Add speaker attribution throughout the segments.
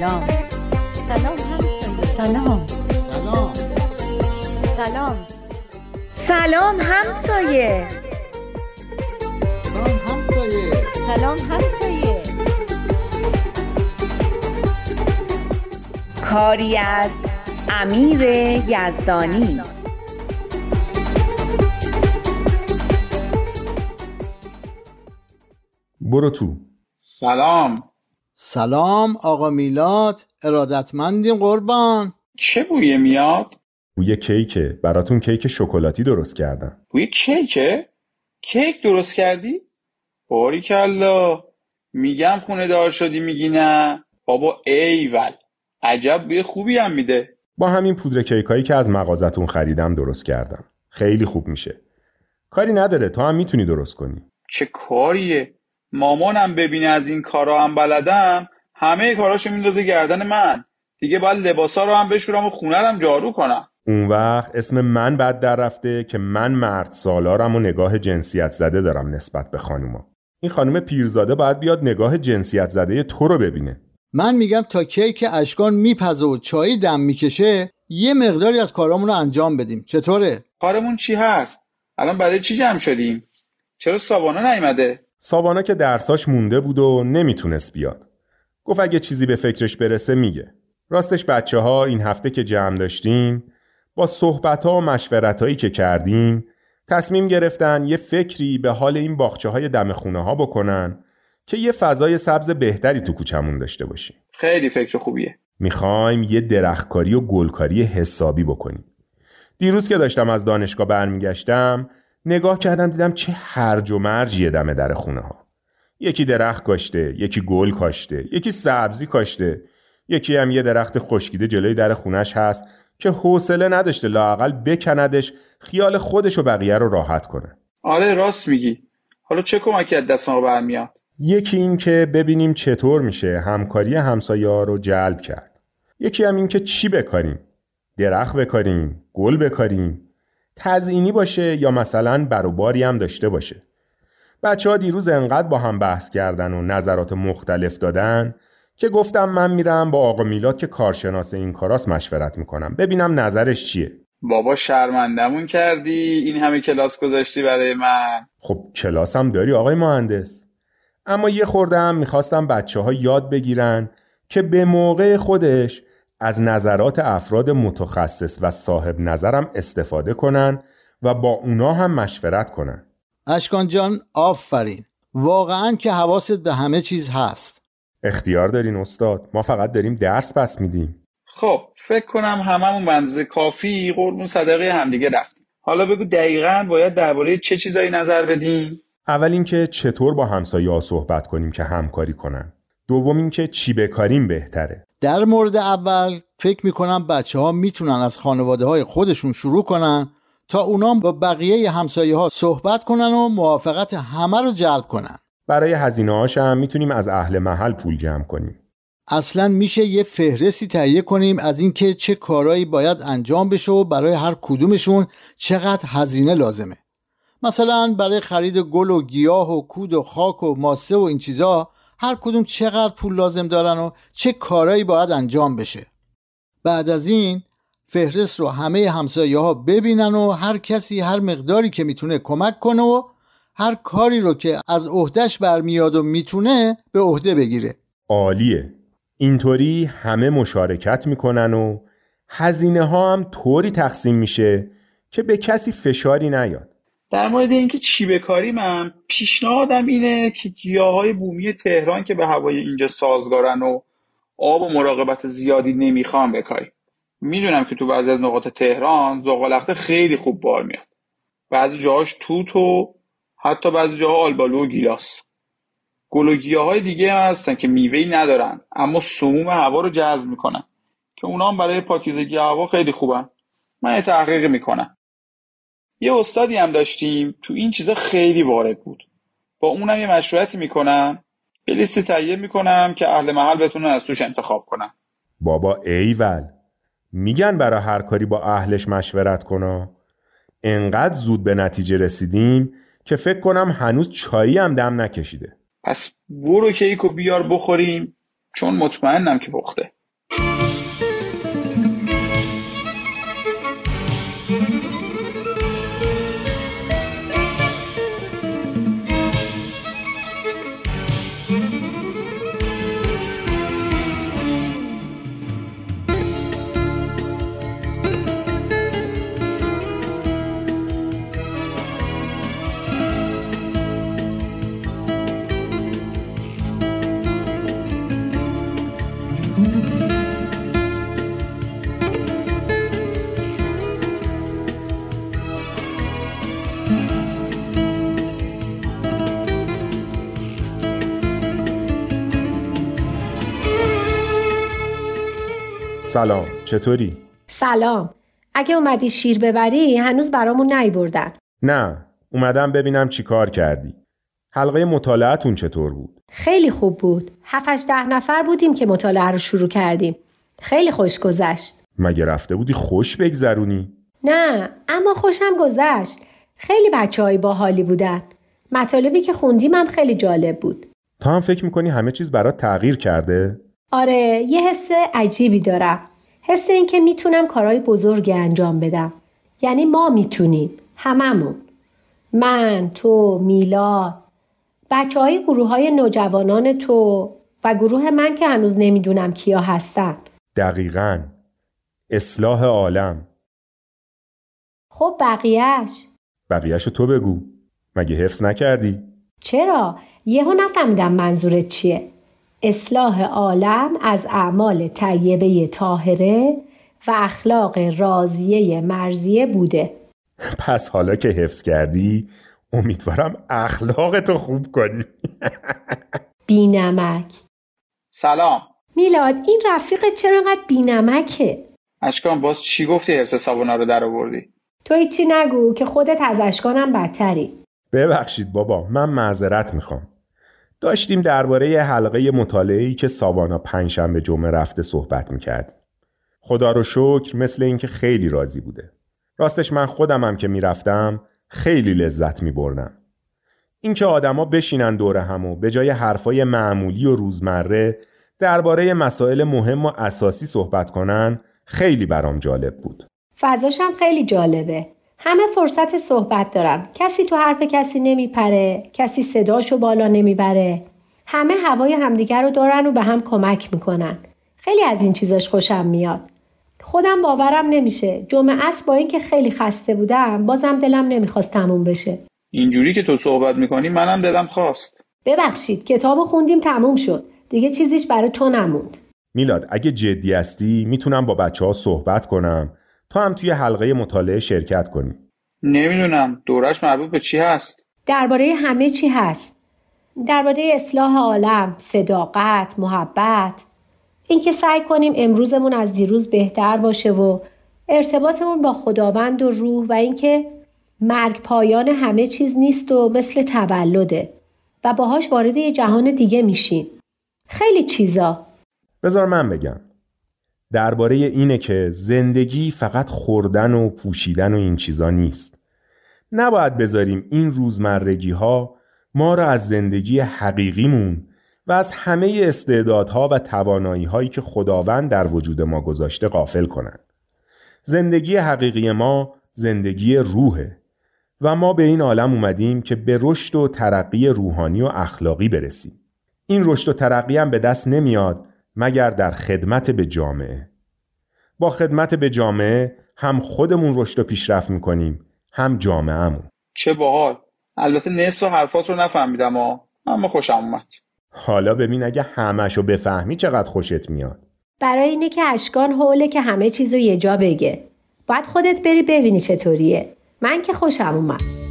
Speaker 1: سلام. سلام همسایه. سلام.
Speaker 2: سلام.
Speaker 1: سلام
Speaker 3: سلام همسایه.
Speaker 2: سلام همسایه.
Speaker 1: سلام همسایه.
Speaker 3: کاری از امیر یزدانی.
Speaker 4: برو تو.
Speaker 5: سلام.
Speaker 2: سلام آقا میلاد ارادتمندیم قربان.
Speaker 5: چه بویه میاد؟
Speaker 4: بوی کیکه. براتون کیک شکلاتی درست کردم.
Speaker 5: بوی کیکه؟ کیک درست کردی؟ باریکلا. میگم خونه دار شدی میگی نه. بابا ایول. عجب بوی خوبی هم میده.
Speaker 4: با همین پودر کیکایی که از مغازتون خریدم درست کردم. خیلی خوب میشه. کاری نداره تو هم می‌تونی درست کنی.
Speaker 5: چه کاریه؟ مامانم ببینه از این کارا هم بلدم همه کاراشو میندازه گردن من. دیگه باید لباسا رو هم بشورم و خونه رو هم جارو کنم.
Speaker 4: اون وقت اسم من بد در رفته که من مرد سالارم و نگاه جنسیت زده دارم نسبت به خانوما. این خانم پیرزاده باید بیاد نگاه جنسیت زده تو رو ببینه.
Speaker 2: من میگم تا کیک اشکان میپزه و چایی دم می‌کشه یه مقداری از کارامون رو انجام بدیم. چطوره؟
Speaker 5: کارمون چی هست؟ الان برای چی جمع شدیم؟ چرا سابانا نیومده؟
Speaker 4: ساوانا که درساش مونده بود و نمی‌تونست بیاد. گفت اگه چیزی به فکرش برسه میگه. راستش بچه ها این هفته که جمع داشتیم با صحبت ها و مشورت هایی که کردیم تصمیم گرفتن یه فکری به حال این باخچه های دم خونه ها بکنن که یه فضای سبز بهتری تو کوچمون داشته باشیم.
Speaker 5: خیلی فکر خوبیه.
Speaker 4: می‌خوایم یه درختکاری و گلکاری حسابی بکنیم. دیروز که داشتم از دانشگاه برمیگشتم نگاه کردم دیدم چه هرج و مرجیه دم در خونه ها یکی درخت کاشته یکی گل کاشته یکی سبزی کاشته یکی هم یه درخت خشکیده جلوی در خونش هست که حوصله نداشته لاقل بکندش خیال خودش و بقیه رو راحت کنه.
Speaker 5: آره راست میگی. حالا چه کمکی از دست ما برمیاد؟
Speaker 4: یکی این که ببینیم چطور میشه همکاری همسایه ها رو جلب کرد. یکی هم این که چی بکاریم؟ درخت بکاریم؟ گل بکاریم؟ تزئینی باشه یا مثلا بروباری هم داشته باشه. بچه ها دیروز انقدر با هم بحث کردن و نظرات مختلف دادن که گفتم من میرم با آقا میلاد که کارشناس این کاراست مشورت می‌کنم. ببینم نظرش چیه.
Speaker 5: بابا شرمندمون کردی؟ این همه کلاس گذاشتی برای من؟
Speaker 4: خب کلاسم داری آقای مهندس. اما یه خوردم می‌خواستم بچه ها یاد بگیرن که به موقع خودش از نظرات افراد متخصص و صاحب نظرم استفاده کنن و با اونا هم مشورت کنن.
Speaker 2: اشکان جان آفرین. واقعا که حواست به همه چیز هست.
Speaker 4: اختیار دارین استاد. ما فقط داریم درس پس میدیم.
Speaker 5: خب فکر کنم هممون اندازه کافی قربون صدقه همدیگه رفتیم. حالا بگو دقیقا باید درباره چه چیزایی نظر بدیم؟
Speaker 4: اول اینکه چطور با همسایه ها صحبت کنیم که همکاری کنن. دوم اینکه چی بکاریم بهتره.
Speaker 2: در مورد اول فکر می‌کنم بچه ها می‌تونن از خانواده های خودشون شروع کنن تا اونام با بقیه همسایه ها صحبت کنن و موافقت همه رو جلب کنن.
Speaker 4: برای هزینه هم می‌تونیم از اهل محل پول جمع کنیم.
Speaker 2: اصلا میشه یه فهرستی تهیه کنیم از اینکه چه کارهایی باید انجام بشه و برای هر کدومشون چقدر هزینه لازمه. مثلا برای خرید گل و گیاه و کود و خاک و ماسه و این چیزا هر کدوم چقدر پول لازم دارن و چه کارهایی باید انجام بشه. بعد از این فهرست رو همه همسایه ها ببینن و هر کسی هر مقداری که می‌تونه کمک کنه و هر کاری رو که از عهدهش برمیاد و می‌تونه به عهده بگیره.
Speaker 4: عالیه. اینطوری همه مشارکت می‌کنن و هزینه ها هم طوری تقسیم میشه که به کسی فشاری نیاد.
Speaker 5: در مورد اینکه چی بکاریم هم پیشنهادم اینه که گیاهای بومی تهران که به هوای اینجا سازگارن و آب و مراقبت زیادی نمی‌خوان بکاریم می‌دونم که تو بعضی از نقاط تهران زغالخته خیلی خوب بار میاد. بعضی جاهاش توت و حتی بعضی جاها آلبالو و گیلاس. گل و گیاهای دیگه هم هستن که میوهی ندارن اما سموم هوا رو جذب می‌کنن که اونا هم برای پاکیزگی هوا خیلی خوبن. من یه تحقیق می‌کنم. یه استادی هم داشتیم تو این چیزا خیلی وارد بود. با اونم یه مشورتی می‌کنم یه لیستی تهیه می‌کنم که اهل محل بتونن از توش انتخاب کنن.
Speaker 4: بابا ایول میگن برای هر کاری با اهلش مشورت کنا انقدر زود به نتیجه رسیدیم که فکر کنم هنوز چایی هم دم نکشیده.
Speaker 5: پس برو کیک و بیار بخوریم چون مطمئنم که پخته.
Speaker 4: سلام چطوری؟
Speaker 6: سلام. اگه اومدی شیر ببری هنوز برامون نیوردن.
Speaker 4: نه اومدم ببینم چی کار کردی. حلقه مطالعتون چطور بود؟
Speaker 6: خیلی خوب بود. هفتش ده نفر بودیم که مطالعه رو شروع کردیم. خیلی خوش گذشت.
Speaker 4: مگه رفته بودی خوش بگذرونی؟
Speaker 6: نه اما خوشم گذشت. خیلی بچه های باحالی بودن. مطالبی که خوندیم هم خیلی جالب بود.
Speaker 4: تا هم فکر می‌کنی همه چیز برات تغییر کرده؟
Speaker 6: آره یه حس عجیبی دارم. حس این که می‌تونم کارهای بزرگی انجام بدم. یعنی ما می‌تونیم هممون. من تو میلاد. بچه های گروه های نوجوانان تو و گروه من که هنوز نمی‌دونم کیا هستن.
Speaker 4: دقیقا. اصلاح عالم.
Speaker 6: خب بقیهش
Speaker 4: بقیهش تو بگو. مگه حفظ نکردی؟
Speaker 6: چرا؟ یهو نفهمیدم منظورت چیه. اصلاح عالم از اعمال طیبه طاهره و اخلاق راضیه مرزیه بوده.
Speaker 4: پس حالا که حفظ کردی امیدوارم اخلاقتو خوب کنی.
Speaker 6: بینمک.
Speaker 5: سلام.
Speaker 6: میلاد این رفیقت چرا انقدر بینمکه؟
Speaker 5: اشکان باز چی گفتی حرس سابونا رو در آوردی؟
Speaker 6: تو هیچی نگو که خودت از اشکانم بدتری.
Speaker 4: ببخشید بابا من معذرت می‌خوام. داشتیم درباره حلقه مطالعه‌ای که ساوانا پنجشنبه جمعه رفته صحبت می‌کردیم خدا رو شکر مثل اینکه خیلی راضی بوده. راستش من خودمم که می‌رفتم خیلی لذت میبردم. اینکه آدما بشینن دور هم و به جای حرفای معمولی و روزمره درباره مسائل مهم و اساسی صحبت کنن خیلی برام جالب بود.
Speaker 6: فضاشم خیلی جالبه. همه فرصت صحبت دارن کسی تو حرف کسی نمیپره کسی صداشو بالا نمی‌بره. همه هوای همدیگر رو دارن و به هم کمک می‌کنن. خیلی از این چیزاش خوشم میاد. خودم باورم نمیشه. جمعه است با اینکه خیلی خسته بودم بازم دلم نمی‌خواست تموم بشه.
Speaker 5: اینجوری که تو صحبت می‌کنی منم دلم خواست.
Speaker 6: ببخشید کتاب خوندیم تموم شد. دیگه چیزیش برای تو نموند.
Speaker 4: میلاد اگه جدی هستی می‌تونم با بچه ها صحبت کنم. تا هم توی حلقه مطالعه شرکت کنی.
Speaker 5: نمی‌دونم. دورش مربوط به چی هست؟
Speaker 6: درباره همه چی هست. درباره اصلاح عالم صداقت محبت. اینکه سعی کنیم امروزمون از دیروز بهتر باشه و ارتباطمون با خداوند و روح و اینکه مرگ پایان همه چیز نیست و مثل تولده و باهاش وارد یه جهان دیگه میشیم. خیلی چیزا.
Speaker 4: بذار من بگم. درباره اینه که زندگی فقط خوردن و پوشیدن و این چیزا نیست نباید بذاریم این روزمرگی ها ما را از زندگی حقیقیمون و از همه استعدادها و توانایی هایی که خداوند در وجود ما گذاشته غافل کنند. زندگی حقیقی ما زندگی روحه و ما به این عالم اومدیم که به رشد و ترقی روحانی و اخلاقی برسیم. این رشد و ترقی هم به دست نمیاد مگر در خدمت به جامعه. با خدمت به جامعه هم خودمون رشد و پیشرفت می‌کنیم هم جامعهمون.
Speaker 5: چه باحال. البته نصف حرفات رو نفهمیدم ها اما خوشم اومد.
Speaker 4: حالا ببین اگه همشو بفهمی چقدر خوشت میاد.
Speaker 6: برای اینه که اشکان حوله که همه چیزو یه جا بگه. باید خودت بری ببینی چطوریه. من که خوشم اومد.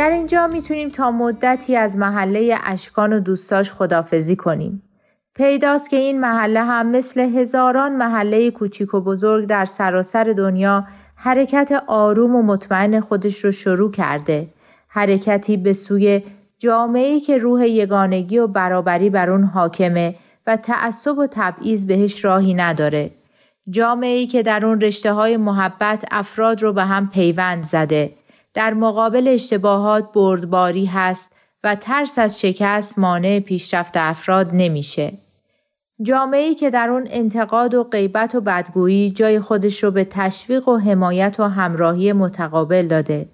Speaker 7: در اینجا می‌تونیم تا مدتی از محله اشکان و دوستاش خدافزی کنیم. پیداست که این محله هم مثل هزاران محله کوچیک و بزرگ در سراسر دنیا حرکت آروم و مطمئن خودش رو شروع کرده. حرکتی به سوی جامعه‌ای که روح یگانگی و برابری بر اون حاکمه و تعصب و تبعیض بهش راهی نداره. جامعه‌ای که در اون رشته های محبت افراد رو به هم پیوند زده. در مقابل اشتباهات بردباری هست و ترس از شکست مانع پیشرفت افراد نمیشه. جامعه‌ای که در اون انتقاد و غیبت و بدگویی جای خودش رو به تشویق و حمایت و همراهی متقابل داده.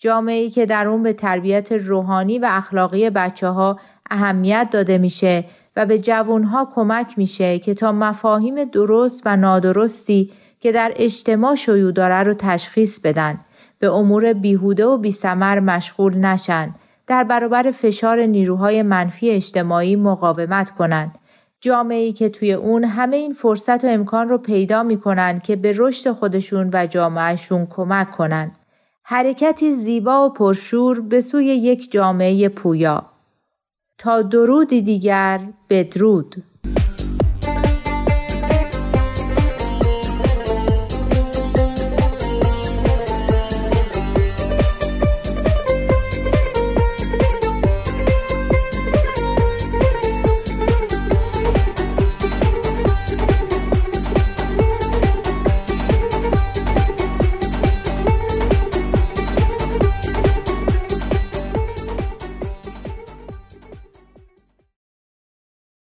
Speaker 7: جامعه‌ای که در اون به تربیت روحانی و اخلاقی بچه ها اهمیت داده میشه و به جوانها کمک میشه که تا مفاهیم درست و نادرستی که در اجتماع شیوع داره رو تشخیص بدن به امور بیهوده و بیسمر مشغول نشن در برابر فشار نیروهای منفی اجتماعی مقاومت کنند جامعه‌ای که توی اون همه این فرصت و امکان رو پیدا می‌کنن که به رشد خودشون و جامعهشون کمک کنن. حرکتی زیبا و پرشور به سوی یک جامعه پویا. تا درودی دیگر بدرود